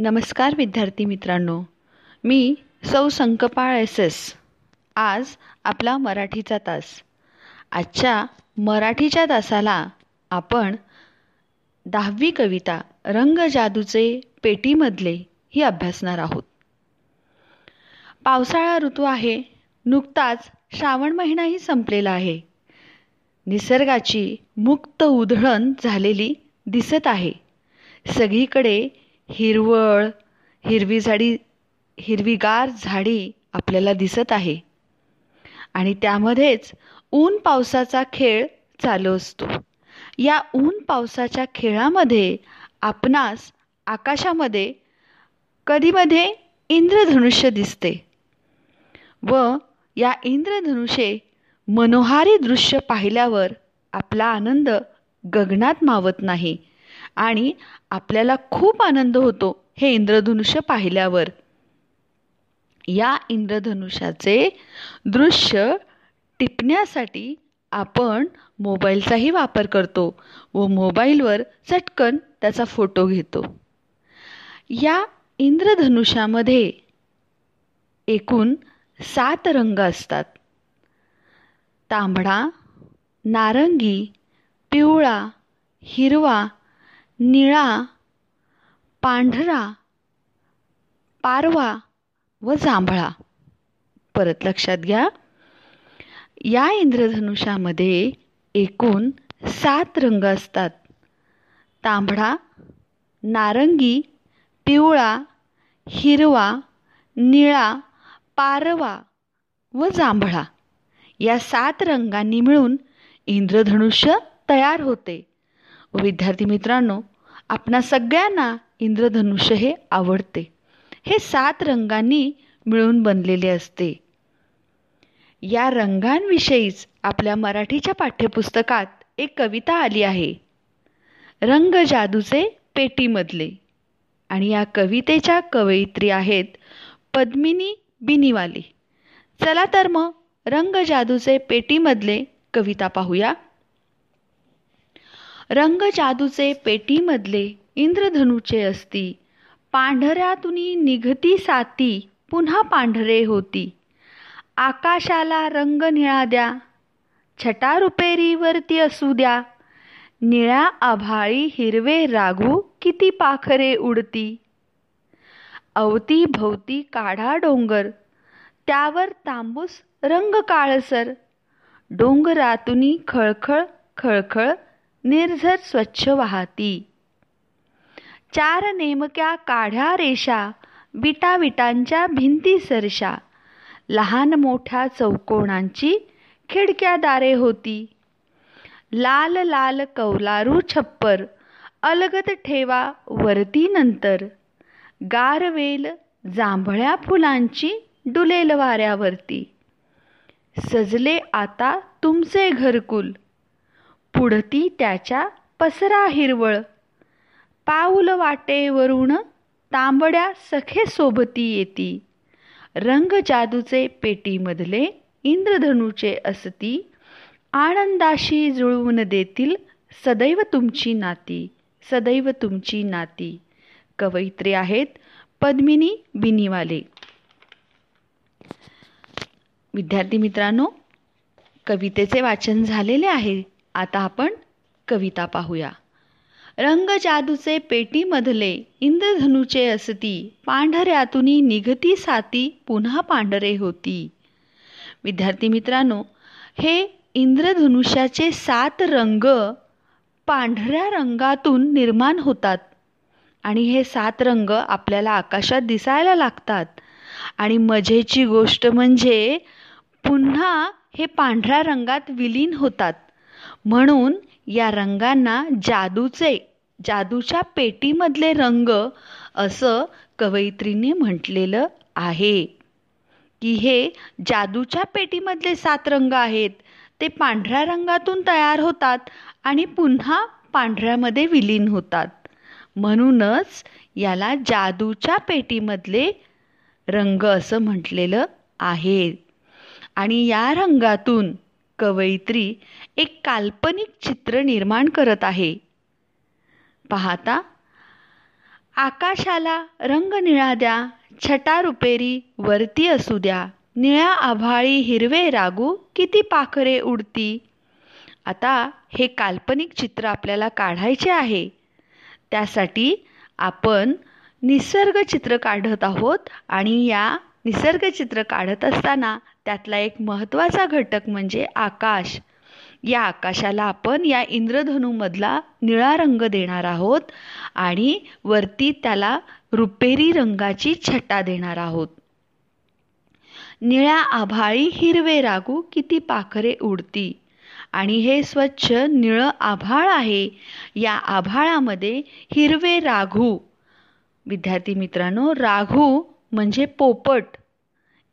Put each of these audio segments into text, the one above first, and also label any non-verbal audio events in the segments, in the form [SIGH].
नमस्कार विद्यार्थी मित्रांनो. मी सौ संकपाळ एस एस. आज आपला मराठीचा तास. आजच्या मराठीच्या तासाला आपण दहावी कविता रंग जादूचे पेटीमधले ही अभ्यासणार आहोत. पावसाळा ऋतू आहे नुकताच श्रावण महिनाही संपलेला आहे. निसर्गाची मुक्त उधळण झालेली दिसत आहे. सगळीकडे हिरवळ हिरवी झाडी हिरवीगार झाडी आपल्याला दिसत आहे. आणि त्यामध्येच ऊन पावसाचा खेळ चालू असतो. या ऊन पावसाच्या खेळामध्ये आपणास आकाशामध्ये कधीमध्ये इंद्रधनुष्य दिसते व या इंद्रधनुषे मनोहारी दृश्य पाहिल्यावर आपला आनंद गगनात मावत नाही. आणि आपल्याला खूप आनंद होतो हे इंद्रधनुष्य पाहिल्यावर. या इंद्रधनुष्याचे दृश्य टिपण्यासाठी आपण मोबाईलचाही वापर करतो व मोबाईलवर चटकन त्याचा फोटो घेतो. या इंद्रधनुष्यामध्ये एकूण सात रंग असतात. तांबडा नारंगी पिवळा हिरवा निळा पांढरा पारवा व जांभळा. परत लक्षात घ्या. या इंद्रधनुष्यामध्ये एकूण सात रंग असतात. तांबडा नारंगी पिवळा हिरवा निळा पारवा व जांभळा. या सात रंगांनी मिळून इंद्रधनुष्य तयार होते. विद्यार्थी मित्रांनो आपणा सगळ्यांना इंद्रधनुष्य हे आवडते. हे सात रंगांनी मिळून बनलेले असते. या रंगांविषयीच आपल्या मराठीच्या पाठ्यपुस्तकात एक कविता आली आहे. रंग जादूचे पेटीमधले. आणि या कवितेच्या कवयित्री आहेत पद्मिनी बिनीवाले. चला तर मग रंग जादूचे पेटीमधले कविता पाहूया. रंग जादूचे पेटीमधले इंद्रधनुचे असती. पांढऱ्यातून निघती साती पुन्हा पांढरे होती. आकाशाला रंग निळा द्या छटा रुपेरीवरती असू द्या. निळ्या आभाळी हिरवे राघू किती पाखरे उडती. अवती भोवती काढा डोंगर त्यावर तांबूस रंग काळसर डोंगरातून खळखळ खळखळ निर्झर स्वच्छ वाहती. चार नेमक्या काढ्या रेषा विटा विटांच्या भिंती सरशा. लहान मोठ्या चौकोणांची खिडक्या दारे होती. लाल लाल कौलारू छप्पर अलगत ठेवा वरती नंतर. गारवेल जांभळ्या फुलांची डुलेल वाऱ्यावरती सजले आता तुमचे घरकुल. पुढती त्याच्या पसरा हिरवळ. पाऊल वाटेवरून तांबड्या सखे सोबती येती. रंग जादूचे पेटीमधले इंद्रधनुचे असती. आनंदाशी जुळवून देतील सदैव तुमची नाती सदैव तुमची नाती. कवयित्री आहेत पद्मिनी बिनीवाले. विद्यार्थी मित्रांनो कवितेचे वाचन झालेले आहे. आता आपण कविता पाहूया. रंग जादूचे पेटीमधले इंद्रधनुचे असती पांढऱ्यातुनी निघती साती पुन्हा पांढरे होती. विद्यार्थी मित्रांनो हे इंद्रधनुष्याचे सात रंग पांढऱ्या रंगातून निर्माण होतात आणि हे सात रंग आपल्याला आकाशात दिसायला लागतात. आणि मजेची गोष्ट म्हणजे पुन्हा हे पांढऱ्या रंगात विलीन होतात. म्हणून या रंगांना जादूचे जादूच्या पेटीमधले रंग असं कवयित्रीने म्हटलेलं आहे. की हे जादूच्या पेटीमधले सात रंग आहेत. ते पांढऱ्या रंगातून तयार होतात आणि पुन्हा पांढऱ्यामध्ये विलीन होतात. म्हणूनच याला जादूच्या पेटीमधले रंग असं म्हटलेलं आहे. आणि या रंगातून कवयित्री एक काल्पनिक चित्र निर्माण करत आहे. पाहता आकाशाला रंग निळा द्या छटा रुपेरी वरती असू द्या निळ्या आभाळी हिरवे रागू किती पाखरे उडती. आता हे काल्पनिक चित्र आपल्याला काढायचे आहे. त्यासाठी आपण निसर्ग चित्र काढत आहोत आणि या निसर्गचित्र काढत असताना त्यातला एक महत्त्वाचा घटक म्हणजे आकाश. या आकाशाला आपण या इंद्रधनूमधला निळा रंग देणार आहोत आणि वरती त्याला रुपेरी रंगाची छटा देणार आहोत. निळ्या आभाळी हिरवे रागू किती पाखरे उडती. आणि हे स्वच्छ निळं आभाळ आहे. या आभाळामध्ये हिरवे राघू. विद्यार्थी मित्रांनो राघू म्हणजे पोपट.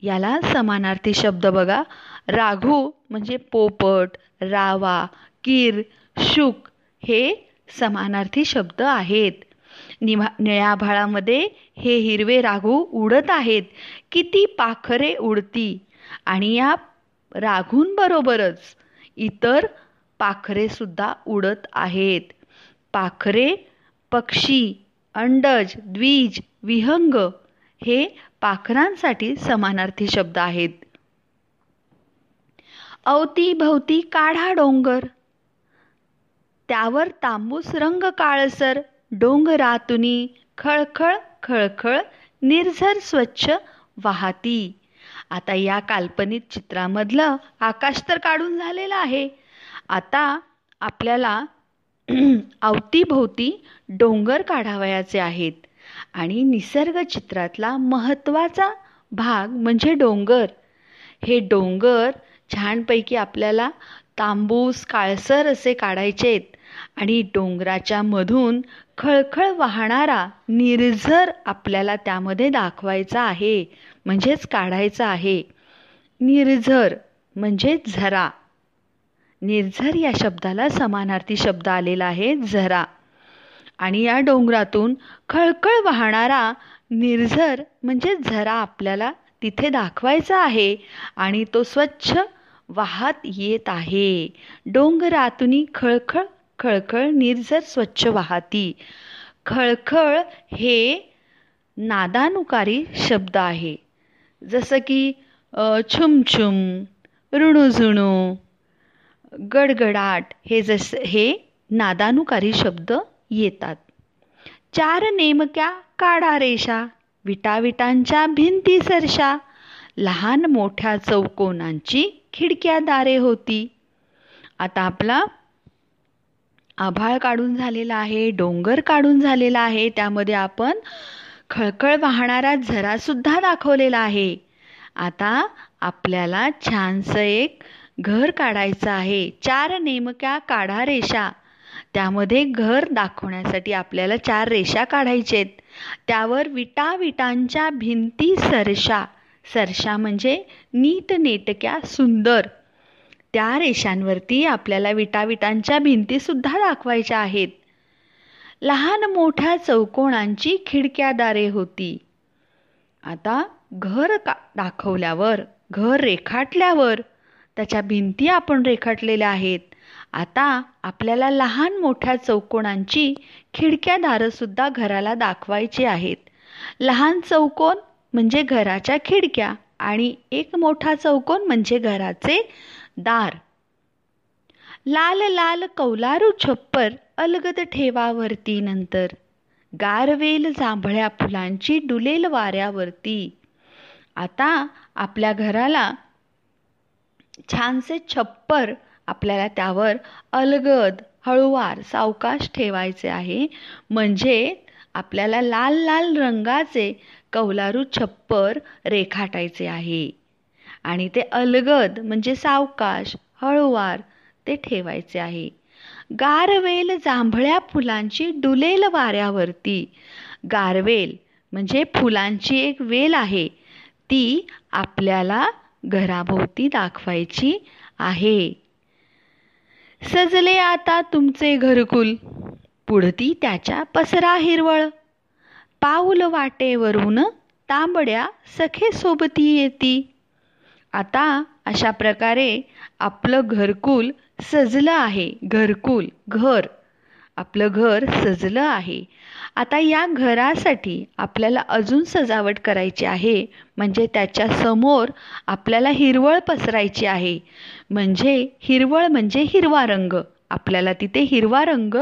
याला समानार्थी शब्द बघा. राघू म्हणजे पोपट रावा कीर शुक हे समानार्थी शब्द आहेत. निभा निळ्याभाळामध्ये हे हिरवे राघू उडत आहेत. किती पाखरे उडती. आणि या राघूंबरोबरच इतर पाखरेसुद्धा उडत आहेत. पाखरे पक्षी अंडज द्विज विहंग हे पाखरांसाठी समानार्थी शब्द आहेत. अवतीभवती काढा डोंगर. त्यावर तांबूस रंग काळसर डोंगरातुनी खळखळ खळखळ निर्झर स्वच्छ वाहती. आता या काल्पनिक चित्रामधलं आकाश तर काढून झालेलं आहे. आता आपल्याला [CLEARS THROAT] अवतीभोवती डोंगर काढावयाचे आहेत. आणि निसर्ग चित्रातला महत्त्वाचा भाग म्हणजे डोंगर. हे डोंगर छानपैकी आपल्याला तांबूस काळसर असे काढायचे आहेत आणि डोंगराच्या मधून खळखळ वाहणारा निर्झर आपल्याला त्यामध्ये दाखवायचा आहे म्हणजेच काढायचा आहे. निर्झर म्हणजे झरा. निर्झर या शब्दाला समानार्थी शब्द आलेला आहे झरा. आणि या डोंगरातून खळखळ वाहणारा निर्झर म्हणजे झरा आपल्याला तिथे दाखवायचा आहे आणि तो स्वच्छ वाहत येत आहे. डोंगरातून खळखळ खळखळ निर्झर स्वच्छ वाहती. खळखळ हे नादानुकारी शब्द आहे. जसं की छुमछुम ऋणुझुणू गडगडाट हे जसं हे नादानुकारी शब्द येतात. चार नेमक्या काढा रेषा विटाविटांच्या भिंती सरशा लहान मोठ्या चौकोनांची खिडक्या दारे होती. आता आपला आभाळ काढून झालेला आहे डोंगर काढून झालेला आहे त्यामध्ये आपण खळखळ वाहणारा झरासुद्धा दाखवलेला आहे. आता आपल्याला छानसं एक घर काढायचं आहे. चार नेमक्या काढा रेषा त्यामध्ये घर दाखवण्यासाठी आपल्याला चार रेषा काढायचे आहेत. त्यावर विटा विटांच्या भिंती सरशा. सरशा म्हणजे नीटनेटक्या सुंदर. त्या रेषांवरती आपल्याला विटाविटांच्या भिंतीसुद्धा दाखवायच्या आहेत. लहान मोठ्या चौकोणांची खिडक्यादारे होती. आता घर का दाखवल्यावर घर रेखाटल्यावर त्याच्या भिंती आपण रेखाटलेल्या आहेत. आता आपल्याला लहान मोठ्या चौकोनांची खिडक्यादारंसुद्धा घराला दाखवायची आहेत. लहान चौकोन म्हणजे घराच्या खिडक्या आणि एक मोठा चौकोन म्हणजे घराचे दार. लाल लाल कौलारू छप्पर अलगद ठेवावरती नंतर. गारवेल जांभळ्या फुलांची डुलेल वाऱ्यावरती. आता आपल्या घराला छानसे छप्पर आपल्याला त्यावर अलगद हळूवार सावकाश ठेवायचे आहे. म्हणजे आपल्याला लाल लाल रंगाचे कौलारू छप्पर रेखाटायचे आहे. आणि ते अलगद म्हणजे सावकाश हळूवार ते ठेवायचे आहे. गारवेल जांभळ्या फुलांची डुलेल वाऱ्यावरती. गारवेल म्हणजे फुलांची एक वेल आहे. ती आपल्याला घराभोवती दाखवायची आहे. सजले आता तुमचे घरकुल. पुढती त्याच्या पसरा हिरवळ. पाऊल वाटेवरून तांबड्या सखे सोबती येती. आता अशा प्रकारे आपलं घरकुल सजलं आहे घरकुल घर. आपलं घर सजलं आहे. आता या घरासाठी आपल्याला अजून सजावट करायची आहे. म्हणजे त्याच्यासमोर आपल्याला हिरवळ पसरायची आहे. म्हणजे हिरवळ म्हणजे हिरवा रंग. आपल्याला तिथे हिरवा रंग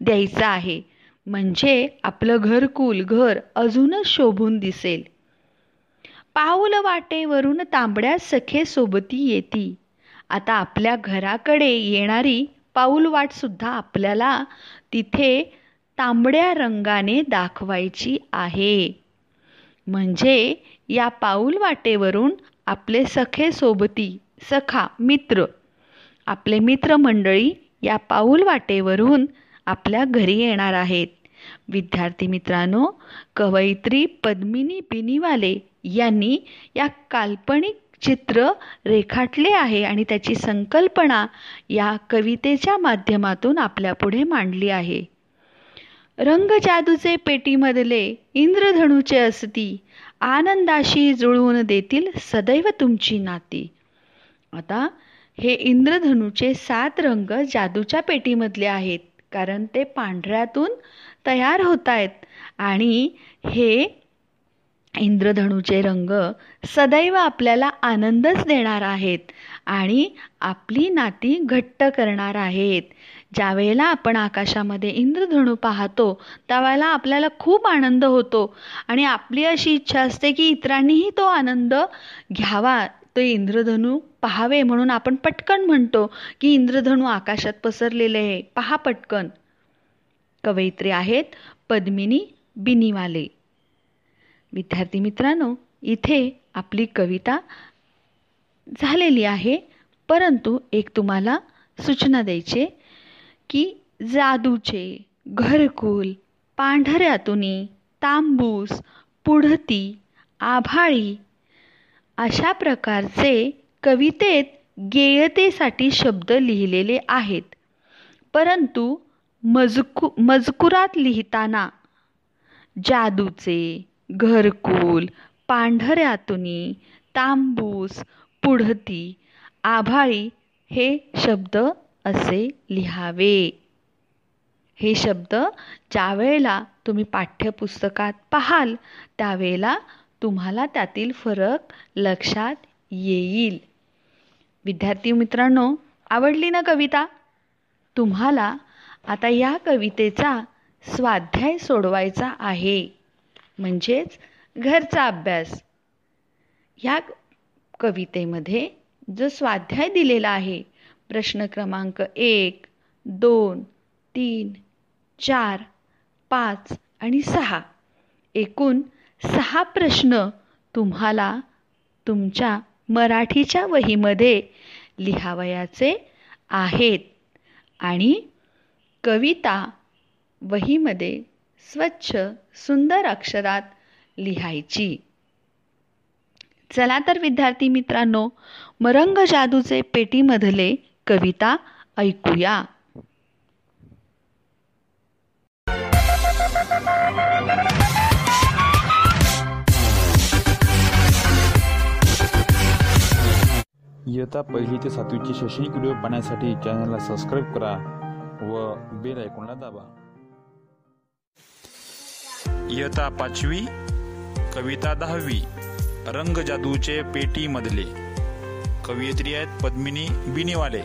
द्यायचा आहे. म्हणजे आपलं घरकुल घर अजूनच शोभून दिसेल. पाऊल वाटेवरून तांबड्या सखे सोबती येती. आता आपल्या घराकडे येणारी पाऊलवाटसुद्धा आपल्याला तिथे तांबड्या रंगाने दाखवायची आहे. म्हणजे या पाऊल वाटेवरून आपले सखे सोबती सखा मित्र. आपले मित्रमंडळी या पाऊल वाटेवरून आपल्या घरी येणार आहेत. विद्यार्थी मित्रांनो कवयित्री पद्मिनी बिनीवाले यांनी या काल्पनिक चित्र रेखाटले आहे आणि त्याची संकल्पना या कवितेच्या माध्यमातून आपल्यापुढे मांडली आहे. रंग जादूचे पेटीमधले इंद्रधनुचे असती आनंदाशी जुळवून देतील सदैव तुमची नाती. आता हे इंद्रधनुचे सात रंग जादूच्या पेटीमधले आहेत कारण ते पांढऱ्यातून तयार होत आहेत आणि हे इंद्रधनुचे रंग सदैव आपल्याला आनंदच देणार आहेत आणि आपली नाती घट्ट करणार आहेत. ज्यावेळेला आपण आकाशामध्ये इंद्रधनू पाहतो त्यावेळेला आपल्याला खूप आनंद होतो आणि आपली अशी इच्छा असते की इतरांनीही तो आनंद घ्यावा. तो इंद्रधनू पहावे म्हणून आपण पटकन म्हणतो की इंद्रधनू आकाशात पसरलेले आहे. पहा पटकन. कवयित्री आहेत पद्मिनी बिनीवाले. विद्यार्थी मित्रांनो इथे आपली कविता झालेली आहे. परंतु एक तुम्हाला सूचना द्यायची की जादूचे घरकुल पांढऱ्यातुनी तांबूस पुढती आभाळी अशा प्रकारचे कवितेत गेयतेसाठी शब्द लिहिलेले आहेत. परंतु मजकू मजकुरात लिहिताना जादूचे घरकुल पांढऱ्यातुनी तांबूस पुढती आभाळी हे शब्द असे लिहावे. हे शब्द ज्यावेळेला तुम्ही पाठ्यपुस्तकात पाहाल त्यावेळेला तुम्हाला त्यातील फरक लक्षात येईल. विद्यार्थी मित्रांनो आवडली ना कविता? तुम्हाला आता या कवितेचा स्वाध्याय सोडवायचा आहे. म्हणजेच घरचा अभ्यास. ह्या कवितेमध्ये जो स्वाध्याय दिलेला आहे प्रश्न क्रमांक एक दोन तीन चार पाच आणि सहा एकूण सहा प्रश्न तुम्हाला तुमच्या मराठीच्या वहीमध्ये लिहावयाचे आहेत. आणि कविता वहीमध्ये स्वच्छ सुंदर अक्षरात लिहायची. चला तर विद्यार्थी मित्रांनो मरंग जादूचे पेटीमधले कविता ऐकूया. इयत्ता पहिली ते सातवीचे शैक्षणिक व्हिडिओ पाहण्यासाठी चॅनलला सबस्क्राईब करा व बेल ऐकूनला दाबा. इयत्ता पाचवी कविता दहावी रंग जादूचे पेटी मधले कवयित्री आहेत पद्मिनी बिनीवाले.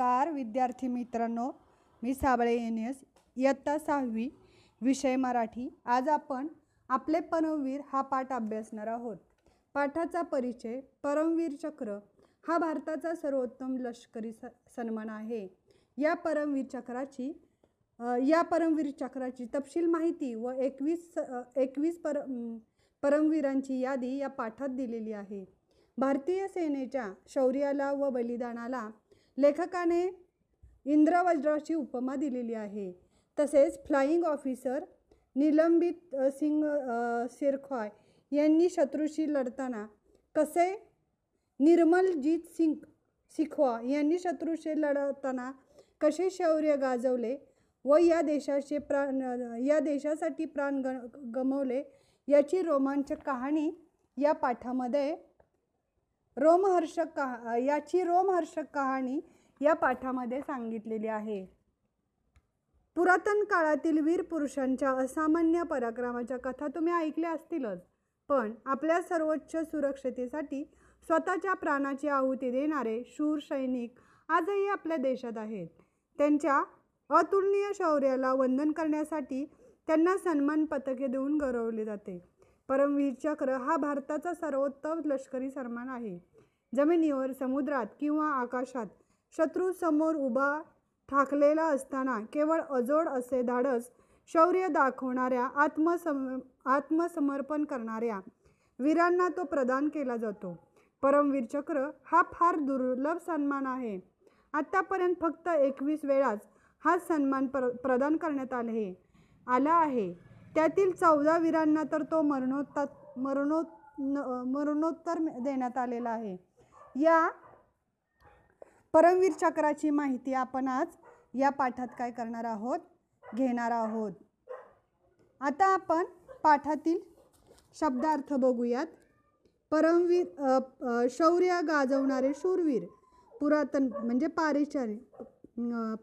नमस्कार विद्यार्थी मित्रांनो. मी साबळे एन एस इयत्ता सहावी विषय मराठी. आज आपण आपले परमवीर हा पाठ अभ्यासणार आहोत. पाठाचा परिचय परमवीर चक्र हा भारताचा सर्वोत्तम लष्करी स सन्मान आहे. या परमवीर चक्राची या परमवीर चक्राची तपशील माहिती व एकवीस एकवीस पर परमवीरांची यादी या पाठात दिलेली आहे. भारतीय सेनेच्या शौर्याला व बलिदानाला लेखकाने इंद्रवज्राची उपमा दिलेली आहे. तसेच फ्लाईंग ऑफिसर निलंबित सिंग अ, सिरखॉय यांनी शत्रूशी लढताना कसे निर्मलजीत सिंग सिखवा यांनी शत्रूशी लढताना कसे शौर्य गाजवले व या देशाचे प्राण या देशासाठी प्राण ग गमवले याची रोमांचक कहाणी या पाठामध्ये रोमहर्षक कहा याची रोमहर्षक कहाणी या पाठामध्ये सांगितलेली आहे. पुरातन काळातील वीर पुरुषांच्या असामान्य पराक्रमाच्या कथा तुम्ही ऐकल्या असतीलच पण आपल्या सर्वोच्च सुरक्षतेसाठी स्वतःच्या प्राणाची आहुती देणारे शूर सैनिक आजही आपल्या देशात आहेत. त्यांच्या अतुलनीय शौर्याला वंदन करण्यासाठी त्यांना सन्मान पथके देऊन गौरवले जाते. परमवीर चक्र हा भारताचा सर्वोत्तम लष्करी सन्मान आहे. जमिनीवर समुद्रात किंवा आकाशात शत्रू समोर उभा ठाकलेला असताना केवळ अजोड असे धाडस शौर्य दाखवणाऱ्या आत्मसम आत्मसमर्पण करणाऱ्या वीरांना तो प्रदान केला जातो. परमवीर चक्र हा फार दुर्लभ सन्मान आहे. आत्तापर्यंत फक्त एकवीस वेळाच हा सन्मान प्र प्रदान करण्यात आले आला आहे. त्यातील चौदा वीरांना तर तो मरणोत्तर मरणो न- मरणोत्तर देण्यात आलेला आहे. या परमवीर चक्राची माहिती आपण आज या पाठात काय करणार आहोत घेणार आहोत. आता आपण पाठातील शब्दार्थ बघूयात. परमवीर शौर्य गाजवणारे शूरवीर पुरातन म्हणजे पारिचारी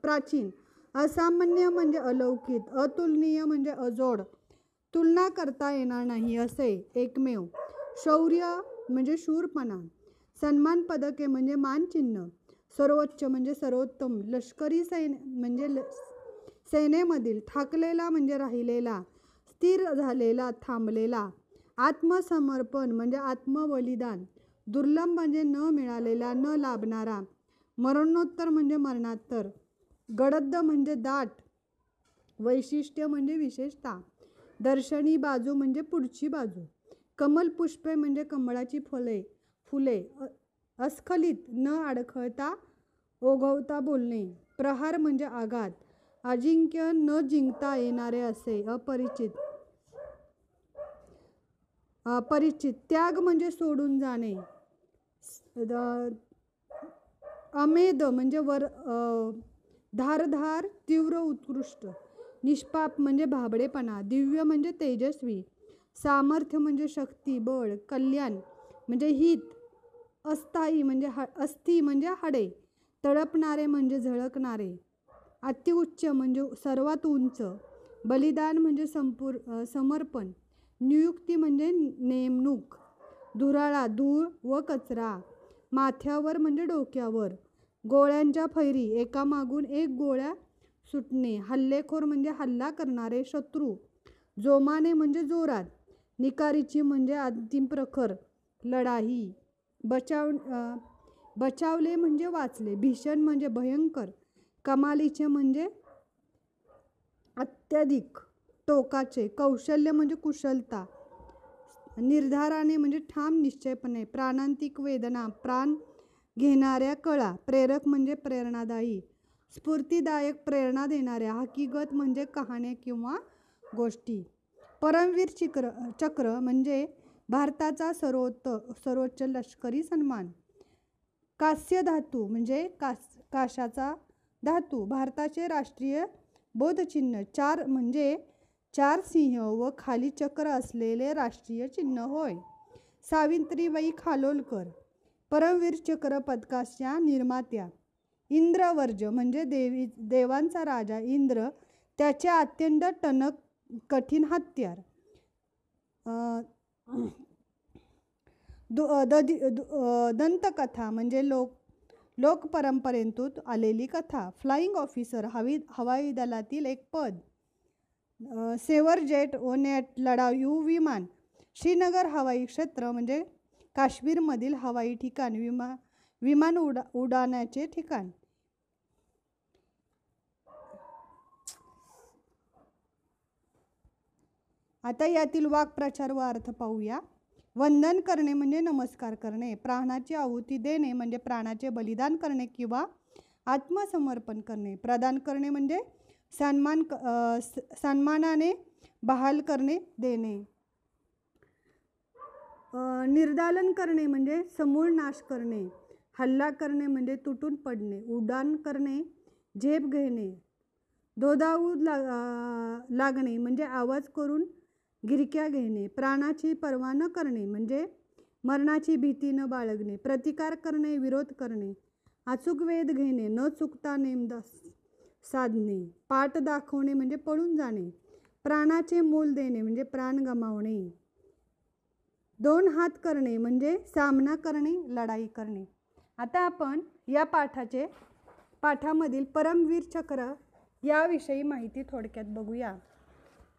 प्राचीन असामान्य म्हणजे अलौकिक अतुलनीय म्हणजे अजोड तुलना करता येणार नाही असे एकमेव शौर्य म्हणजे शूरपणा सन्मान पदके म्हणजे मानचिन्ह सर्वोच्च म्हणजे सर्वोत्तम लष्करी सैन म्हणजे ल सेनेमधील ठाकलेला म्हणजे राहिलेला स्थिर झालेला थांबलेला आत्मसमर्पण म्हणजे आत्मबलिदान दुर्लभ म्हणजे न मिळालेला न लाभणारा मरणोत्तर म्हणजे मरणात्तर गडद्द म्हणजे दाट वैशिष्ट्य म्हणजे विशेषता. दर्शनी बाजू म्हणजे पुढची बाजू. कमलपुष्पे म्हणजे कमळाची फुले फुले अस्खलित न अडखळता ओघवता बोलणे. प्रहार म्हणजे आघात. अजिंक्य न जिंकता येणारे असे अपरिचित. अपरिचित. त्याग म्हणजे सोडून जाणे. अमेद म्हणजे वर धारधार तीव्र उत्कृष्ट. निष्पाप म्हणजे भाबडेपणा दिव्य म्हणजे तेजस्वी सामर्थ्य म्हणजे शक्ती बळ कल्याण म्हणजे हित अस्थायी म्हणजे हा अस्थि म्हणजे हाडे तडपणारे म्हणजे झळकणारे अतिउच्च म्हणजे सर्वात उंच बलिदान म्हणजे संपूर समर्पण नियुक्ती म्हणजे नेमणूक धुराळा धूळ व कचरा माथ्यावर म्हणजे डोक्यावर गोळ्यांच्या फैरी एकामागून एक गोळ्या सुटणे हल्लेखोर म्हणजे हल्ला करणारे शत्रू. जोमाने म्हणजे जोरात. निकारीची म्हणजे अंतिम प्रखर लढाई. बचाव बचावले म्हणजे वाचले. भीषण म्हणजे भयंकर. कमालीचे म्हणजे अत्याधिक. टोकाचे. कौशल्य म्हणजे कुशलता. निर्धाराने म्हणजे ठाम निश्चयपणे. प्राणांतिक वेदना प्राण घेणाऱ्या कळा. प्रेरक म्हणजे प्रेरणादायी. स्फूर्तीदायक प्रेरणा देणाऱ्या हकीकत म्हणजे कहाण्या किंवा गोष्टी. परमवीर चिक्र चक्र म्हणजे भारताचा सर्वोत्त सर्वोच्च लष्करी सन्मान. कास्य धातू म्हणजे कास काशाचा धातू. भारताचे राष्ट्रीय बोधचिन्ह चार म्हणजे चार सिंह व खाली चक्र असलेले राष्ट्रीय चिन्ह होय. सावित्रीबाई खालोलकर परमवीर चक्र पदकाच्या निर्मात्या. इंद्रवर्ज म्हणजे देवी देवांचा राजा इंद्र त्याचे अत्यंत टणक कठीण हत्यार. दु- दु- दंतकथा म्हणजे लोक लोकपरंपरेतून आलेली कथा. फ्लाईंग ऑफिसर हवी हवाई दलातील एक पद. सेवर जेट व नेट लढाऊ विमान. श्रीनगर हवाई क्षेत्र म्हणजे काश्मीरमधील हवाई ठिकाण विमा विमान उडा उडाण्याचे ठिकाण. आता यातील वाक्प्रचार व अर्थ पाहूया. वंदन करणे म्हणजे नमस्कार करणे प्राणाची आहुती देणे म्हणजे प्राणाचे बलिदान करणे किंवा आत्मसमर्पण करणे. प्रदान करणे म्हणजे सन्मान सन्मानाने बहाल करणे देणे. निर्दालन करणे म्हणजे समूळ नाश करणे. हल्ला करणे म्हणजे तुटून पडणे उड्डाण करणे झेप घेणे दोदाऊ ला लागणे म्हणजे आवाज करून गिरक्या घेणे प्राणाची पर्वा न करणे म्हणजे मरणाची भीती न बाळगणे प्रतिकार करणे विरोध करणे अचूक वेध घेणे न चुकता नेमदा साधणे पाठ दाखवणे म्हणजे पळून जाणे प्राणाचे मोल देणे म्हणजे प्राण गमावणे दोन हात करणे म्हणजे सामना करणे लढाई करणे. आता आपण या पाठाचे पाठामधील परमवीर चक्र याविषयी माहिती थोडक्यात बघूया.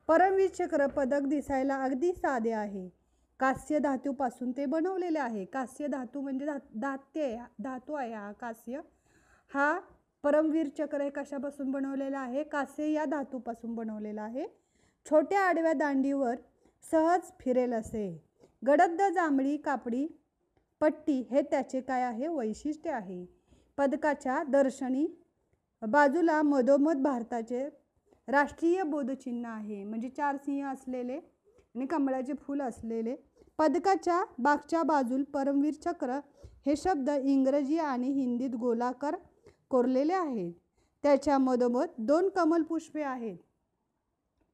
परमवीर चक्र पदक दिसायला अगदी साधे आहे. कास्य धातूपासून ते बनवलेले आहे. कास्य धातू म्हणजे धा धात्य आहे, धातू आहे हा कास्य. हा परमवीर चक्र हे कशापासून बनवलेला आहे? कास्य या धातूपासून बनवलेला आहे. छोट्या आडव्या दांडीवर सहज फिरेल असे. गडद जांभळी कापडी पट्टी हे त्याचे काय आहे? वैशिष्ट्य आहे. पदकाच्या दर्शनी बाजूला मधोमध भारताचे राष्ट्रीय बोधचिन्ह आहे. म्हणजे चार सिंह असलेले आणि कमळाचे फूल असलेले. पदकाच्या बागच्या बाजूल परमवीर चक्र हे शब्द इंग्रजी आणि हिंदीत गोलाकार कोरलेले आहेत त्याच्या मधोमध दोन कमलपुष्पे आहेत.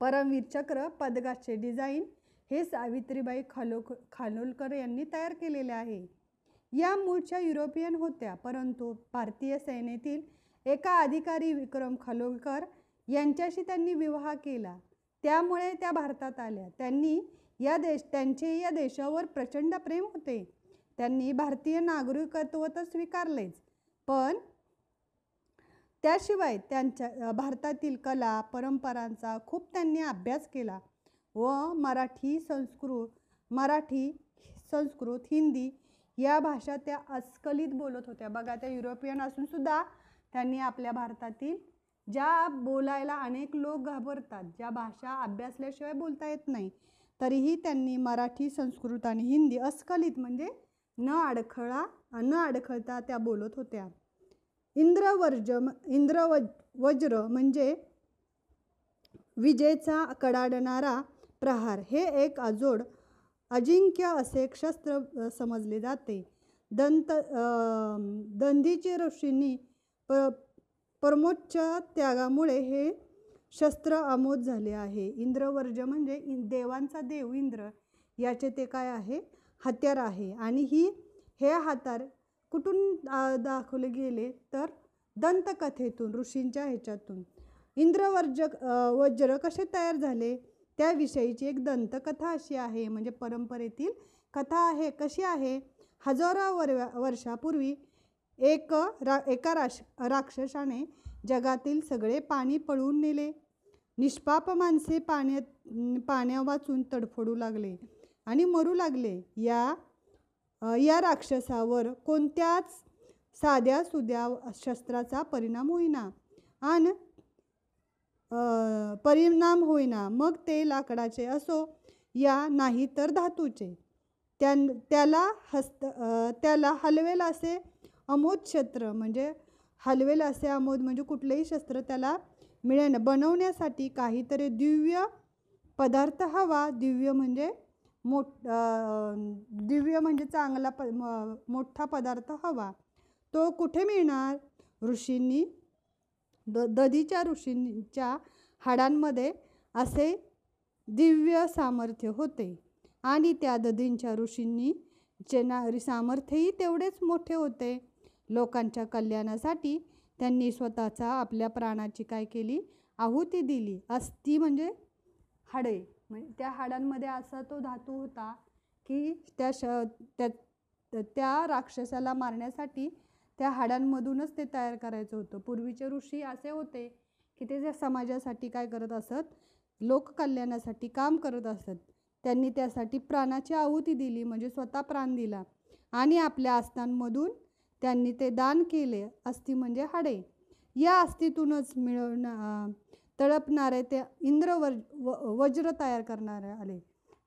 परमवीर चक्र पदकाचे डिझाईन हे सावित्रीबाई खालो खानोलकर यांनी तयार केलेले आहे. या मूळच्या युरोपियन होत्या परंतु भारतीय सेनेतील एका अधिकारी विक्रम खालोलकर यांच्याशी त्यांनी विवाह केला. त्यामुळे त्या भारतात आल्या. त्यांनी या देश त्यांचे या देशावर प्रचंड प्रेम होते. त्यांनी भारतीय नागरिकत्व तर स्वीकारलेच. पण त्याशिवाय त्यांच्या भारतातील कला परंपरांचा खूप त्यांनी अभ्यास केला. व मराठी संस्कृत मराठी संस्कृत हिंदी या भाषा त्या अस्खलित बोलत होत्या. बघा त्या युरोपियन असूनसुद्धा त्यांनी आपल्या भारतातील ज्या बोलायला अनेक लोक घाबरतात ज्या भाषा अभ्यासल्याशिवाय बोलता येत नाही तरीही त्यांनी मराठी संस्कृत आणि हिंदी अस्खलित म्हणजे न अडखळा न अडखळता त्या बोलत होत्या. इंद्रवर्ज इंद्र वज वज्र म्हणजे विजेचा कडाडणारा प्रहार. हे एक अजोड अजिंक्य असे शस्त्र समजले जाते. दंत दंधीचे ऋषींनी प परमोच्च त्यागामुळे हे शस्त्र अमोद झाले आहे. इंद्रवर्ज म्हणजे इन- देवांचा देव इंद्र याचे ते काय आहे? हत्यार आहे. आणि ही हे हातार कुठून दाखवले गेले? तर दंतकथेतून ऋषींच्या ह्याच्यातून. इंद्रवर्ज वज्र कसे तयार झाले? त्याविषयीची एक दंतकथा अशी आहे म्हणजे परंपरेतील कथा आहे. कशी आहे? हजारो वर वर्षापूर्वी एक रा एका राश राक्षसाने जगातील सगळे पाणी पळून नेले. निष्पाप माणसे पाण्यात पाण्या वाचून तडफडू लागले आणि मरू लागले. या या राक्षसावर कोणत्याच साध्या सुद्या शस्त्राचा परिणाम होईना. आणि परिणाम होईना. मग ते लाकडाचे असो या नाही तर धातूचे. त्या त्याला हस्त त्याला हलवेल असे अमोद क्षेत्र म्हणजे हलवेल असे अमोद म्हणजे कुठलेही शस्त्र त्याला मिळेन बनवण्यासाठी काहीतरी दिव्य पदार्थ हवा. दिव्य म्हणजे मोठ दिव्य म्हणजे चांगला प म- मोठा पदार्थ हवा. तो कुठे मिळणार? ऋषींनी द दधीच्या ऋषींच्या हाडांमध्ये असे दिव्य सामर्थ्य होते. आणि त्या दधींच्या ऋषींनी चे सामर्थ्यही तेवढेच मोठे होते. लोकांच्या कल्याणासाठी त्यांनी स्वतःचा आपल्या प्राणाची काय केली? आहुती दिली. अस्थी म्हणजे हाडे. म्हणजे त्या हाडांमध्ये असा तो धातू होता की त्या श त्या त्या राक्षसाला मारण्यासाठी त्या हाडांमधूनच ते तयार करायचं होतं. पूर्वीचे ऋषी असे होते की ते ज्या समाजासाठी काय करत असत लोककल्याणासाठी काम करत असत त्यांनी त्यासाठी प्राणाची आहुती दिली म्हणजे स्वतः प्राण दिला. आणि आपल्या आस्थांमधून त्यांनी ते दान केले अस्थि म्हणजे हाडे. या अस्थीतूनच मिळवणं तळपणारे ते इंद्र वज व वज्र तयार करणारे आले.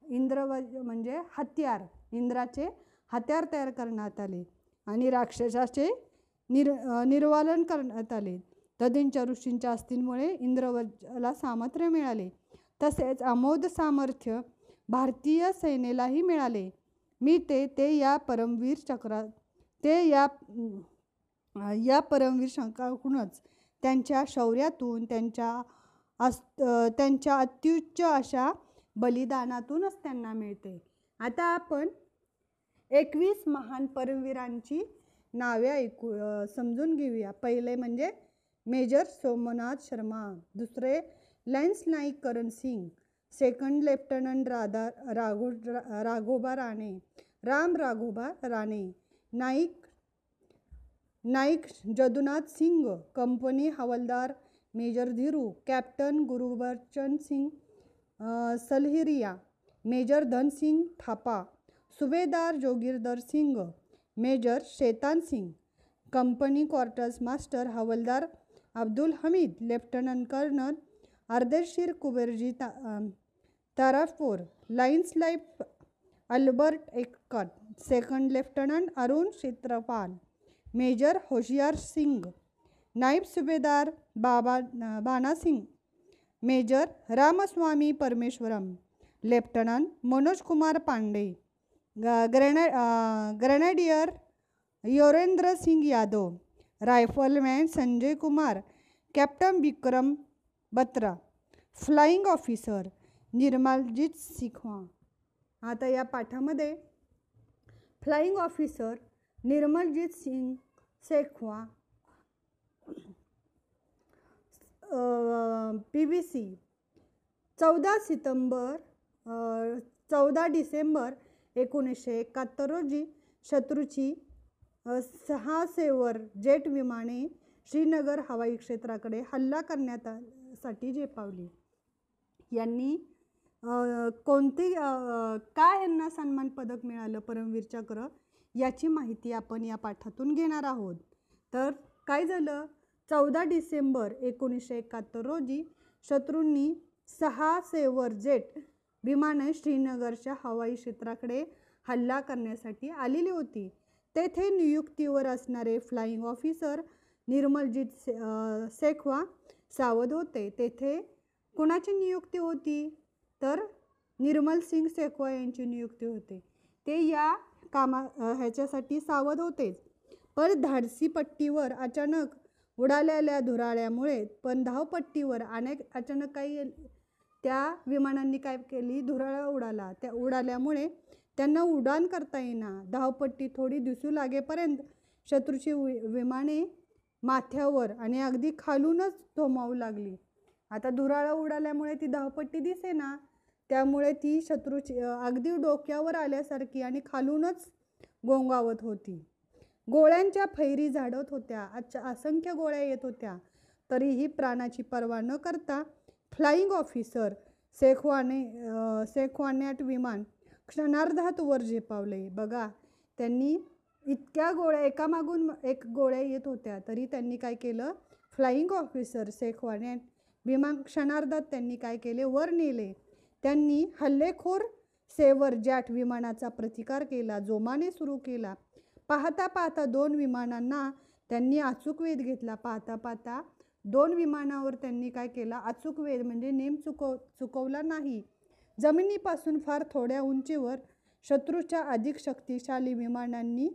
इंद्रवज म्हणजे हत्यार इंद्राचे हत्यार तयार करण्यात आले. आणि राक्षसाचे निर निर्वालन करण्यात आले. तदींच्या ऋषींच्या अस्थींमुळे इंद्रवजाला सामर्थ्य मिळाले. तसेच अमोद सामर्थ्य भारतीय सेनेलाही मिळाले. मी ते ते या परमवीर चक्रा ते या या परमवीर शंकाकडूनच त्यांच्या शौर्यातून त्यांच्या अस त्यांच्या अत्युच्च अशा बलिदानातूनच त्यांना मिळते. आता आपण एकवीस महान परमवीरांची नावे ऐकू समजून घेऊया. पहिले म्हणजे मेजर सोमनाथ शर्मा दुसरे lance Naik Karan Singh second lieutenant Radha Ragho रा- Raghoba Rane Ram Raghoba Rane Naik Naik Jadunath Singh company havildar major Dhiru captain Gurbachan Singh Salaria major Dhan Singh Thapa subedar Joginder Singh major Shaitan Singh company quarters master havildar Abdul Hamid lieutenant colonel Ardeshir Kuberji ता अ, Tarapore lance life Albert Ekka second lieutenant Arun Chitrapal major Hoshiar Singh naib subedar Baba Bana Singh major Ramaswamy Parameshwaram lieutenant Manoj Kumar Pandey. Grana grenadier Yogendra Singh Yadav rifleman Sanjay Kumar captain Vikram Batra flying officer Nirmaljit Sikhwa आता या पाठामध्ये flying officer Nirmaljit Singh Shekhwa P V C चौदा सितंबर चौदा डिसेंबर एकोणीसशे एकाहत्तर रोजी शत्रूची सहा saver jet विमाने श्रीनगर हवाई क्षेत्राकडे हल्ला करण्यात साठी झेपावली. यांनी कोणते काय का यांना सन्मान पदक मिळालं परमवीर चक्र याची माहिती आपण या पाठातून घेणार आहोत. तर काय झालं? चौदा डिसेंबर एकोणीसशे एकाहत्तर रोजी शत्रूंनी सहा सेवर जेट विमानं श्रीनगरच्या हवाई क्षेत्राकडे हल्ला करण्यासाठी आलेली होती. तेथे नियुक्तीवर असणारे फ्लाईंग ऑफिसर निर्मलजीत से सेखवा शेखवा सावध होते. तेथे कोणाची नियुक्ती होती? तर निर्मल सिंग शेखवा यांची नियुक्ती होते. ते या कामा ह्याच्यासाठी सावध होतेच पण धाडसी पट्टीवर अचानक उडालेल्या धुराळ्यामुळे पण धावपट्टीवर अनेक अचानक काही त्या विमानांनी काय केली? धुराळा उडाला. त्या उडाल्यामुळे त्यांना उड्डाण करता येईना. धावपट्टी थोडी दिसू लागेपर्यंत शत्रूची वि विमाने माथ्यावर आणि अगदी खालूनच थोमावू लागली. आता धुराळा उडाल्यामुळे ती धावपट्टी दिसेना. त्यामुळे ती शत्रूची अगदी डोक्यावर आल्यासारखी आणि खालूनच गोंगावत होती. गोळ्यांच्या फैरी झाडत होत्या. अच्छा असंख्य गोळ्या येत होत्या. तरीही प्राणाची पर्वा न करता फ्लाईंग ऑफिसर शेखवाने अ, विमान क्षणार्धात वर झेपावले. बघा त्यांनी इतक्या गोळ्या एकामागून एक गोळ्या येत होत्या तरी त्यांनी काय केलं? फ्लाईंग ऑफिसर शेखवान्याट विमान क्षणार्धात त्यांनी काय केले? वर नेले. त्यांनी हल्लेखोर सेवर जॅट विमानाचा प्रतिकार केला जोमाने सुरू केला. पाहता पाहता दोन विमानांना त्यांनी अचूक वेध घेतला. पाहता पाहता दोन विमानावर त्यांनी काय केला? अचूक वेध म्हणजे नेम चुकव चुकवला नाही. जमिनीपासून फार थोड्या उंचीवर शत्रूच्या अधिक शक्तिशाली विमानांनी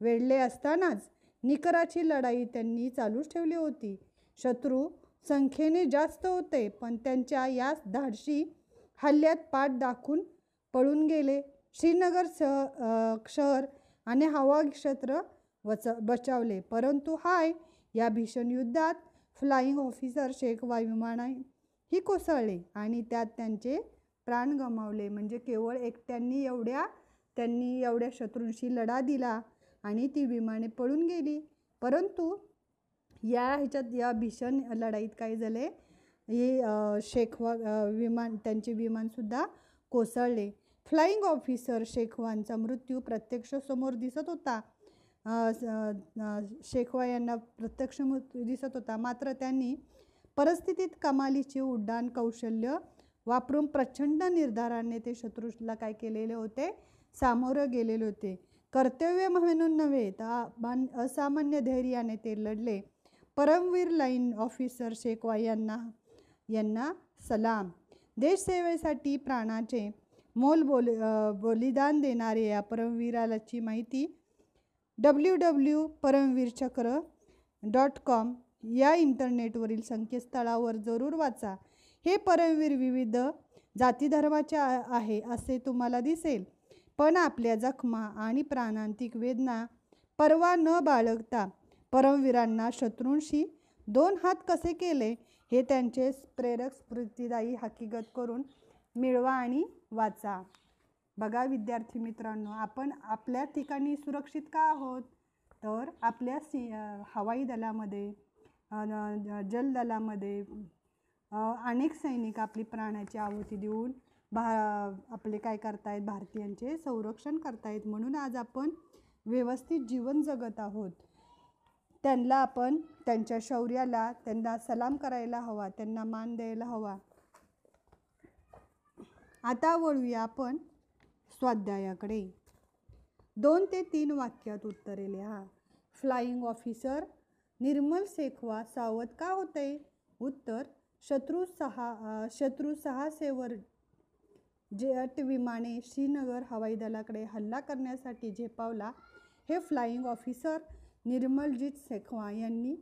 वेढले असतानाच निकराची लढाई त्यांनी चालूच ठेवली होती. शत्रू संख्येने जास्त होते पण त्यांच्या या धाडशी हल्ल्यात पाठ दाखवून पळून गेले. श्रीनगर सह शहर आणि हवा क्षेत्र वच बचावले. परंतु हाय या भीषण युद्धात फ्लाइंग ऑफिसर शेखवा विमाना ही कोसळले आणि त्यात त्यांचे प्राण गमावले. म्हणजे केवळ एकट्यांनी एवढ्या त्यांनी एवढ्या शत्रूंशी लढा दिला आणि ती विमाने पळून गेली. परंतु या ह्याच्यात या भीषण लढाईत काय झाले? हे शेखवा विमान त्यांचे विमानसुद्धा कोसळले. फ्लाईंग ऑफिसर शेखवांचा मृत्यू प्रत्यक्ष समोर दिसत होता. शेखवा यांना प्रत्यक्ष दिसत होता. मात्र त्यांनी परिस्थितीत कमालीचे उड्डाण कौशल्य वापरून प्रचंड निर्धाराने ते शत्रूला काय केलेले होते? सामोरं गेलेले होते. कर्तव्य म्हणून नव्हे तर अमान- असामान्य धैर्याने ते लढले. परमवीर लाईन ऑफिसर शेखवा यांना यांना सलाम. देशसेवेसाठी प्राणाचे मोल बोल बलिदान देणारे या परमवीराची माहिती डब्ल्यू डब्ल्यू परमवीर चक्र डॉट कॉम या इंटरनेटवरील संकेतस्थळावर जरूर वाचा. हे परमवीर विविध जातीधर्माचे आहे असे तुम्हाला दिसेल. पण आपल्या जखमा आणि प्राणांतिक वेदना परवा न बाळगता परमवीरांना शत्रूंशी दोन हात कसे केले हे त्यांचे प्रेरक स्फूर्तिदायी हकीकत करून मिळवा आणि वाचा. बघा विद्यार्थी मित्रांनो आपण आपल्या ठिकाणी सुरक्षित का आहोत? तर आपल्या सी हवाई दलामध्ये जलदलामध्ये अनेक सैनिक आपली प्राणाची आहुती देऊन भा आपले काय करतायत? भारतीयांचे संरक्षण करतायत. म्हणून आज आपण व्यवस्थित जीवन जगत आहोत. त्यांना आपण त्यांच्या शौर्याला त्यांना सलाम करायला हवा त्यांना मान द्यायला हवा. आता वळूया आपण स्वाध्यायाकडे. दोन ते तीन वाक्यात उत्तरे लिहा फ्लाईंग ऑफिसर निर्मल शेखवा सावध का होते? उत्तर शत्रू सहा शत्रू शत्रू सहाशेवर जेट विमाने श्रीनगर हवाई दलाकडे हल्ला करण्यासाठी झेपावला. हे फ्लाईंग ऑफिसर निर्मलजीत शेखवा यांनी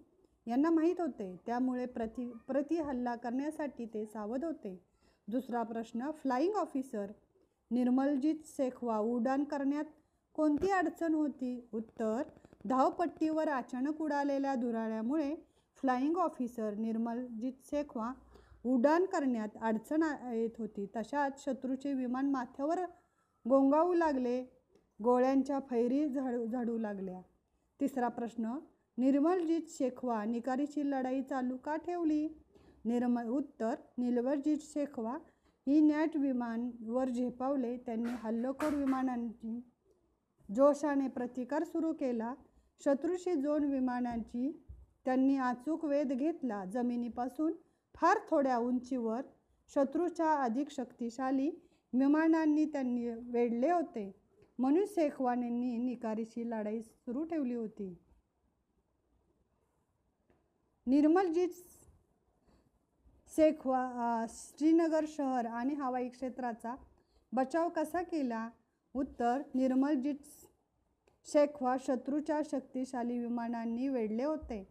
यांना माहीत होते. त्यामुळे प्रति प्रति हल्ला करण्यासाठी ते सावध होते. दुसरा प्रश्न फ्लाईंग ऑफिसर निर्मलजीत शेखवा उड्डाण करण्यात कोणती अडचण होती? उत्तर धावपट्टीवर अचानक उडालेल्या धुराळ्यामुळे फ्लाईंग ऑफिसर निर्मलजीत शेखवा उड्डाण करण्यात अडचण येत होती. तशात शत्रूचे विमान माथ्यावर गोंगावू लागले गोळ्यांच्या फैरी झडू झडू लागल्या. तिसरा प्रश्न निर्मलजीत शेखवा निकारीची लढाई चालू का ठेवली? निर्मल उत्तर निर्मलजीत शेखवा ही नॅट विमानवर झेपावले त्यांनी हल्लोखोर विमानांची जोशाने प्रतिकार सुरू केला. शत्रूशी दोन विमानांची त्यांनी अचूक वेध घेतला. जमिनीपासून फार थोड्या उंचीवर शत्रूच्या अधिक शक्तिशाली विमानांनी त्यांनी वेढले होते. म्हणून शेखवानींनी निकारीशी लढाई सुरू ठेवली होती. निर्मलजीत शेखवा श्रीनगर शहर आणि हवाई क्षेत्राचा बचाव कसा केला? उत्तर निर्मलजीत शेखवा शत्रूच्या शक्तिशाली विमानांनी वेढले होते.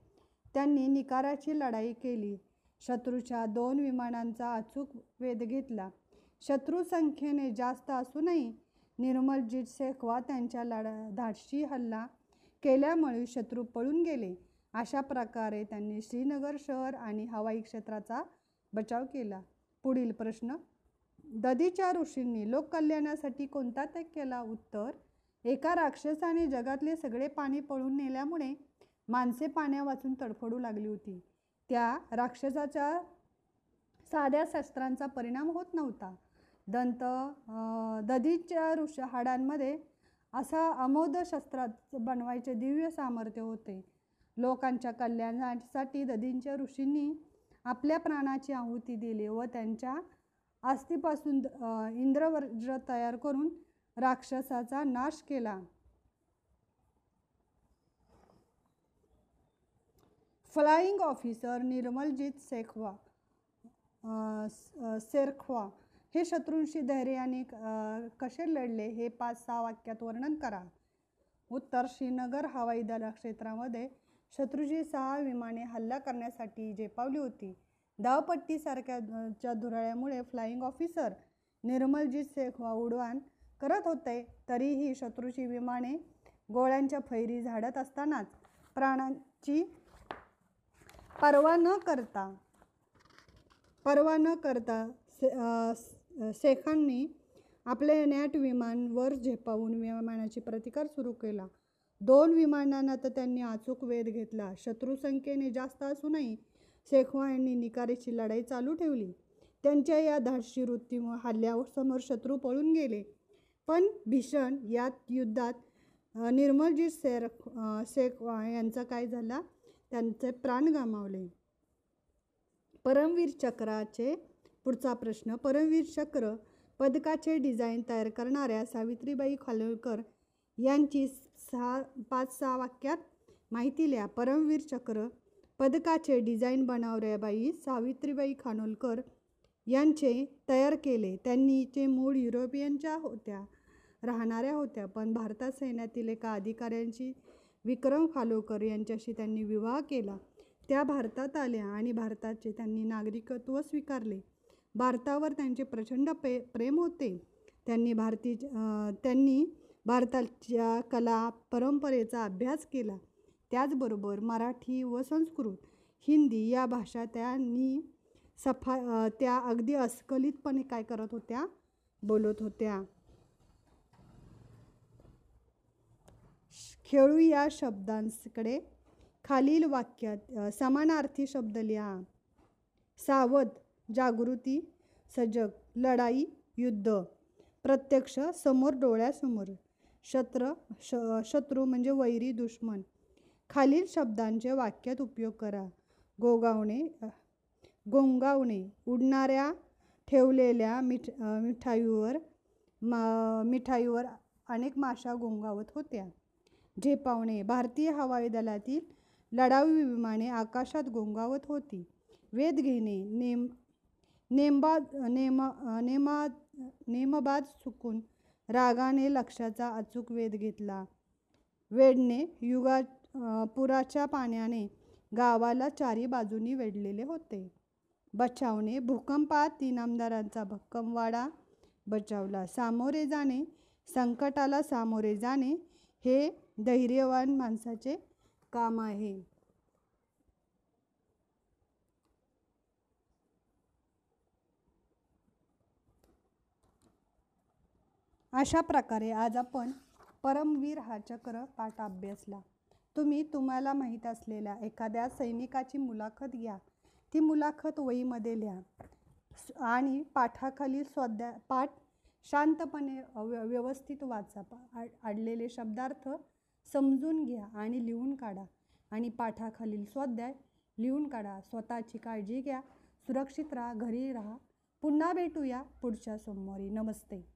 त्यांनी निकाराची लढाई केली. शत्रूच्या दोन विमानांचा अचूक वेध घेतला. शत्रू संख्येने जास्त असूनही निर्मलजीत शेखवा त्यांच्या लढा धाडशी हल्ला केल्यामुळे शत्रू पळून गेले. अशा प्रकारे त्यांनी श्रीनगर शहर आणि हवाई क्षेत्राचा बचाव केला. पुढील प्रश्न ददीच्या ऋषींनी लोककल्याणासाठी कोणता त्याग केला? उत्तर एका राक्षसाने जगातले सगळे पाणी पळून नेल्यामुळे माणसे पाण्या वाचून तडफडू लागली होती. त्या राक्षसाच्या साध्या शस्त्रांचा परिणाम होत नव्हता. दंत दधीच्या ददीच्या ऋष हाडांमध्ये असा अमोद शस्त्रात बनवायचे दिव्य सामर्थ्य होते. लोकांच्या कल्याणासाठी ददींच्या ऋषींनी आपल्या प्राणाची आहुती दिली व त्यांच्या आस्तीपासून इंद्रवज्र तयार करून राक्षसाचा नाश केला. फ्लाइंग ऑफिसर निर्मलजीत शेखवा सेरखवा हे शत्रूंशी धैर्याने कसे लढले हे पाच सहा वाक्यात वर्णन करा. उत्तर श्रीनगर हवाई दल क्षेत्रामध्ये शत्रूची सहा विमाने हल्ला करण्यासाठी झेपावली होती. धावपट्टीसारख्याच्या धुराळ्यामुळे फ्लाईंग ऑफिसर निर्मलजीत शेख उड्डाण करत होते. तरीही शत्रूची विमाने गोळ्यांच्या फैरी झाडत असतानाच प्राणांची पर्वा न करता पर्वा न करता से शेखांनी आपले नॅट विमानवर झेपावून विमानाची प्रतिकार सुरू केला. दोन विमानांना तर त्यांनी अचूक वेध घेतला. शत्रुसंख्येने जास्त असूनही शेखवा यांनी निकारेची लढाई चालू ठेवली. त्यांच्या या धाडशी वृत्तीमुळे हल्ल्यासमोर शत्रू पळून गेले. पण भीषण या युद्धात निर्मलजीत शेर शेखवा यांचा काय झाला? त्यांचे प्राण गमावले. परमवीर चक्राचे पुढचा प्रश्न परमवीर चक्र पदकाचे डिझाईन तयार करणाऱ्या सावित्रीबाई खालोलकर यांची सहा पाच सहा वाक्यात माहिती लिहा. परमवीर चक्र पदकाचे डिझाईन बनवऱ्याबाई सावित्रीबाई खानोलकर यांचे तयार केले. त्यांनीचे मूळ युरोपियनच्या होत्या राहणाऱ्या होत्या पण भारतात सैन्यातील एका अधिकाऱ्यांशी विक्रम खालोकर यांच्याशी त्यांनी विवाह केला. त्या भारतात आल्या आणि भारताचे त्यांनी नागरिकत्व स्वीकारले. भारतावर त्यांचे प्रचंड पे प्रेम होते. त्यांनी भारती त्यांनी भारताच्या कला परंपरेचा अभ्यास केला. त्याचबरोबर मराठी व संस्कृत हिंदी या भाषा त्यांनी सफा त्या अगदी अस्खलितपणे काय करत होत्या? बोलत होत्या. खेळू या शब्दांकडे खालील वाक्यात समानार्थी शब्द लिहा. सावध जागृती सजग लढाई युद्ध प्रत्यक्ष समोर डोळ्यासमोर. शत्र श शत्रू म्हणजे वैरी दुश्मन. खालील शब्दांचे वाक्यात उपयोग करा. गोगावणे गोंगावणे उडणाऱ्या ठेवलेल्या मिठ मिठाईवर मा मिठाईवर अनेक माशा गोंगावत होत्या. झेपावणे भारतीय हवाई दलातील लढाऊ विमाने आकाशात गोंगावत होती. वेध घेणे नेम नेमबाद नेम नेमा नेमबाद चुकून रागाने लक्षाचा अचूक वेध घेतला. वेडने युगा पुराच्या पाण्याने गावाला चारी बाजूनी वेढलेले होते. बचावने भूकंपात तीन आमदारांचा भक्कमवाडा बचावला. सामोरे जाणे संकटाला सामोरे जाणे हे धैर्यवान माणसाचे काम आहे. अशा प्रकारे आज आपण परमवीर हा चक्र पाठ अभ्यासला. तुम्ही तुम्हाला माहीत असलेल्या एखाद्या सैनिकाची मुलाखत घ्या. ती मुलाखत वहीमध्ये लिहा. आणि पाठाखालील स्वाध्याय पाठ शांतपणे अव्य- व्यवस्थित वाचा. पा- अडलेले शब्दार्थ समजून घ्या आणि लिहून काढा. आणि पाठाखालील स्वाध्याय लिहून काढा. स्वतःची काळजी घ्या. सुरक्षित राहा. घरी राहा. पुन्हा भेटूया पुढच्या सोमवारी. नमस्ते.